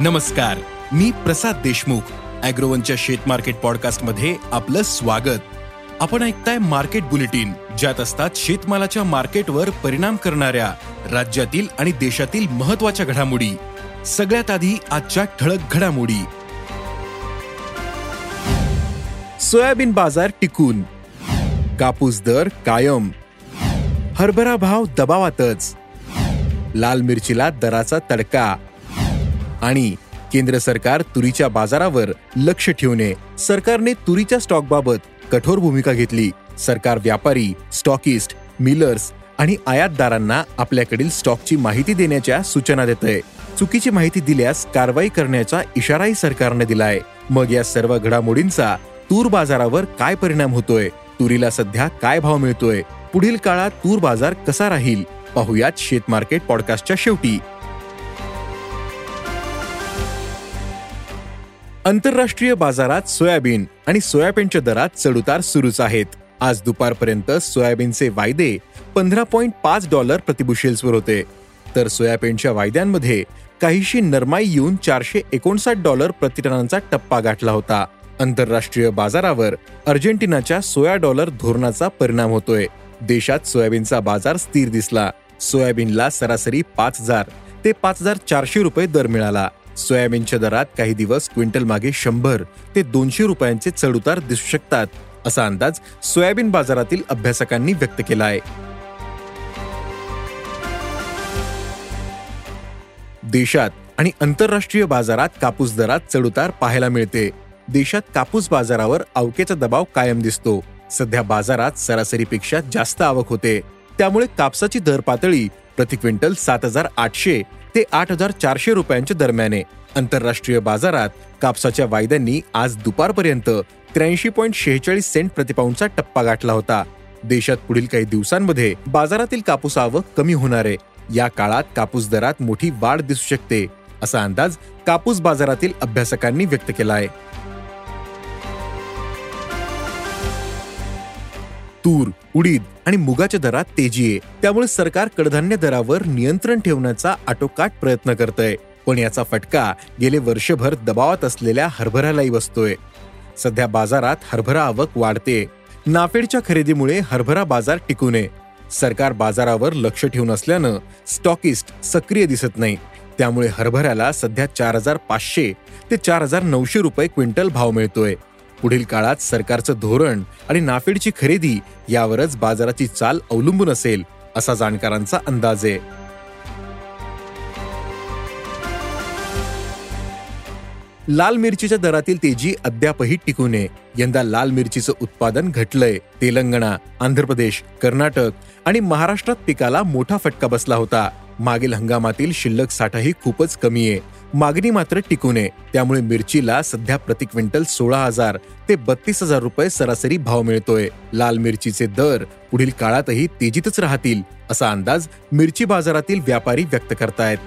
नमस्कार मी प्रसाद देशमुख अॅग्रोवनच्या शेत मार्केट पॉडकास्टमध्ये आपलं स्वागत. आपण ऐकताय मार्केट बुलेटिन ज्यात असतात शेतमालाच्या मार्केटवर परिणाम करणाऱ्या राज्यातील आणि देशातील महत्त्वाच्या घडामोडी. सगळ्यात आधी आजच्या ठळक घडामोडी. सोयाबीन बाजार टिकून. कापूस दर कायम. हरभरा भाव दबावातच. लाल मिरचीला दराचा तडका. आणि केंद्र सरकार तुरीच्या बाजारावर लक्ष ठेवणे सरकारने तुरीच्या स्टॉकबाबत कठोर भूमिका घेतली. सरकार व्यापारी स्टॉकिस्ट मिलर्स आणि आयातदारांना आपल्याकडील स्टॉकची माहिती देण्याच्या सूचना देत आहे चुकीची माहिती दिल्यास कारवाई करण्याचा इशाराही सरकारने दिलाय. मग या सर्व घडामोडींचा तूर बाजारावर काय परिणाम होतोय? तुरीला सध्या काय भाव मिळतोय? पुढील काळात तूर बाजार कसा राहील? पाहुयात शेत मार्केट पॉडकास्टच्या शेवटी. आंतरराष्ट्रीय बाजारात सोयाबीन आणि सोयाबीनच्या दरात चढउतार सुरूच आहेत. आज दुपारपर्यंत सोयाबीनचे वायदे पंधरा पॉईंट पाच डॉलर प्रतिबुशेल्सवर होते. तर सोयाबीनच्या वायद्यांमध्ये काहीशी नरमाई येऊन चारशे एकोणसाठ डॉलर प्रतिटनांचा टप्पा गाठला होता. आंतरराष्ट्रीय बाजारावर अर्जेंटिनाच्या सोया डॉलर धोरणाचा परिणाम होतोय. देशात सोयाबीनचा बाजार स्थिर दिसला. सोयाबीनला सरासरी पाच हजार ते पाच हजार चारशे रुपये दर मिळाला. सोयाबीनच्या दरात काही दिवस क्विंटल मागे शंभर ते दोनशे रुपयांचे चढउतार दिसू शकतात असा अंदाज सोयाबीन बाजारातील अभ्यासकांनी व्यक्त केला आहे देशात आणि आंतरराष्ट्रीय बाजारात कापूस दरात चढउतार पाहायला मिळते. देशात कापूस बाजारावर आवकेचा दबाव कायम दिसतो. सध्या बाजारात सरासरीपेक्षा जास्त आवक होते. त्यामुळे कापसाची दर पातळी प्रति क्विंटल सात हजार आठशे ते आठ हजार चारशे रुपयांच्या दरम्याने. आंतरराष्ट्रीय बाजारात कापसाच्या वायद्यांनी आज दुपारपर्यंत त्र्याऐंशी पॉईंट शेहेचाळीस सेंट प्रतिपाऊंडचा टप्पा गाठला होता. देशात पुढील काही दिवसांमध्ये बाजारातील कापूस आवक कमी होणार आहे. या काळात कापूस दरात मोठी वाढ दिसू शकते असा अंदाज कापूस बाजारातील अभ्यासकांनी व्यक्त केला आहे. तूर उडीद आणि मुगाच्या दरात तेजी आहे. त्यामुळे सरकार कडधान्य दरावर नियंत्रण ठेवण्याचा आटोकाट प्रयत्न करत आहे पण याचा फटका गेले वर्षभर दबावात असलेल्या हरभऱ्यालाही बसतोय. सध्या बाजारात हरभरा आवक वाढते. नाफेडच्या खरेदीमुळे हरभरा बाजार टिकू नये सरकार बाजारावर लक्ष ठेवून असल्यानं स्टॉकिस्ट सक्रिय दिसत नाही. त्यामुळे हरभऱ्याला सध्या चार हजार पाचशे ते चार हजार नऊशे रुपये क्विंटल भाव मिळतोय. पुढील काळात सरकारचं धोरण आणि नाफेडची खरेदी यावरच बाजाराची चाल अवलंबून असेल असा जाणकारांचा अंदाज आहे. लाल मिरचीच्या दरातील तेजी अद्यापही टिकू नये यंदा लाल मिरचीचं उत्पादन घटलंय. तेलंगणा आंध्र प्रदेश कर्नाटक आणि महाराष्ट्रात पिकाला मोठा फटका बसला होता. मागील हंगामातील शिल्लक साठाही खूपच कमी आहे. मागणी मात्र टिकू नये त्यामुळे मिरचीला सध्या प्रति क्विंटल सोळा हजार ते बत्तीस हजार रुपये सरासरी भाव मिळतोय. लाल मिरचीचे दर पुढील काळातही तेजीतच राहतील असा अंदाज मिरची बाजारातील व्यापारी व्यक्त करतायत.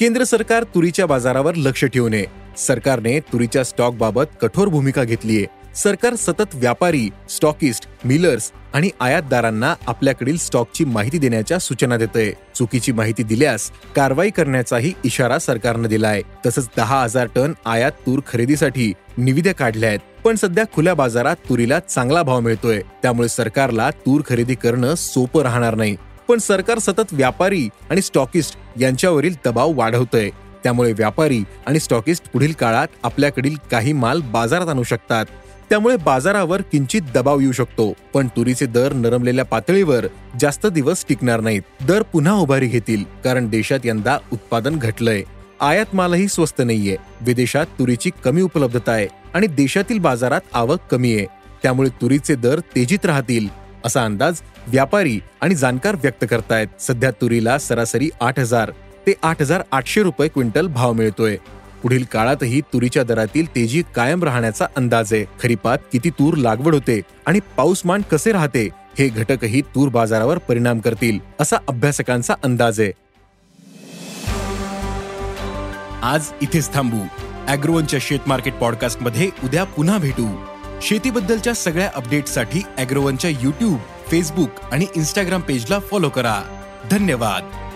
केंद्र सरकार तुरीच्या बाजारावर लक्ष ठेवू नये सरकारने तुरीच्या स्टॉक बाबत कठोर भूमिका घेतलीये सरकार सतत व्यापारी स्टॉकिस्ट मिलर्स आणि आयातदारांना आपल्याकडील स्टॉकची माहिती देण्याच्या सूचना देतय. चुकीची माहिती दिल्यास कारवाई करण्याचाही इशारा सरकारनं दिलाय. तसंच दहा हजार टन आयात तूर खरेदीसाठी निविद्या काढल्या आहेत. पण सध्या खुल्या बाजारात तुरीला चांगला भाव मिळतोय. त्यामुळे सरकारला तूर खरेदी करणं सोपं राहणार नाही. पण सरकार सतत व्यापारी आणि स्टॉकिस्ट यांच्यावरील दबाव वाढवतोय. त्यामुळे व्यापारी आणि स्टॉकिस्ट पुढील काळात आपल्याकडील काही माल बाजारात आणू शकतात. त्यामुळे बाजारावर किंचित दबाव येऊ शकतो. पण तुरीचे दर नरमलेल्या पातळीवर जास्त दिवस टिकणार नाहीत. दर पुन्हा उभारी घेतील कारण देशात यंदा उत्पादन घटलंय. आयात मालही स्वस्त नाहीये. विदेशात तुरीची कमी उपलब्धता आहे आणि देशातील बाजारात आवक कमी आहे. त्यामुळे तुरीचे दर तेजीत राहतील असा अंदाज व्यापारी आणि जाणकार व्यक्त करतायत. सध्या तुरीला सरासरी आठ हजार ते आठ हजार आठशे रुपये क्विंटल भाव मिळतोय. पुढील काळातही तुरीच्या दरातील तेजी कायम राहण्याचा अंदाज आहे. खरीपात किती तूर लागवड होते आणि पाऊसमान कसे राहते हे घटकही तूर बाजारावर परिणाम करतील असा अभ्यासकांचा अंदाज आहे. आज इथेच थांबू. अॅग्रोवनच्या शेत मार्केट पॉडकास्टमध्ये उद्या पुन्हा भेटू. शेतीबद्दलच्या सगळ्या अपडेटसाठी अॅग्रोवनच्या युट्यूब फेसबुक आणि इन्स्टाग्राम पेजला फॉलो करा. धन्यवाद.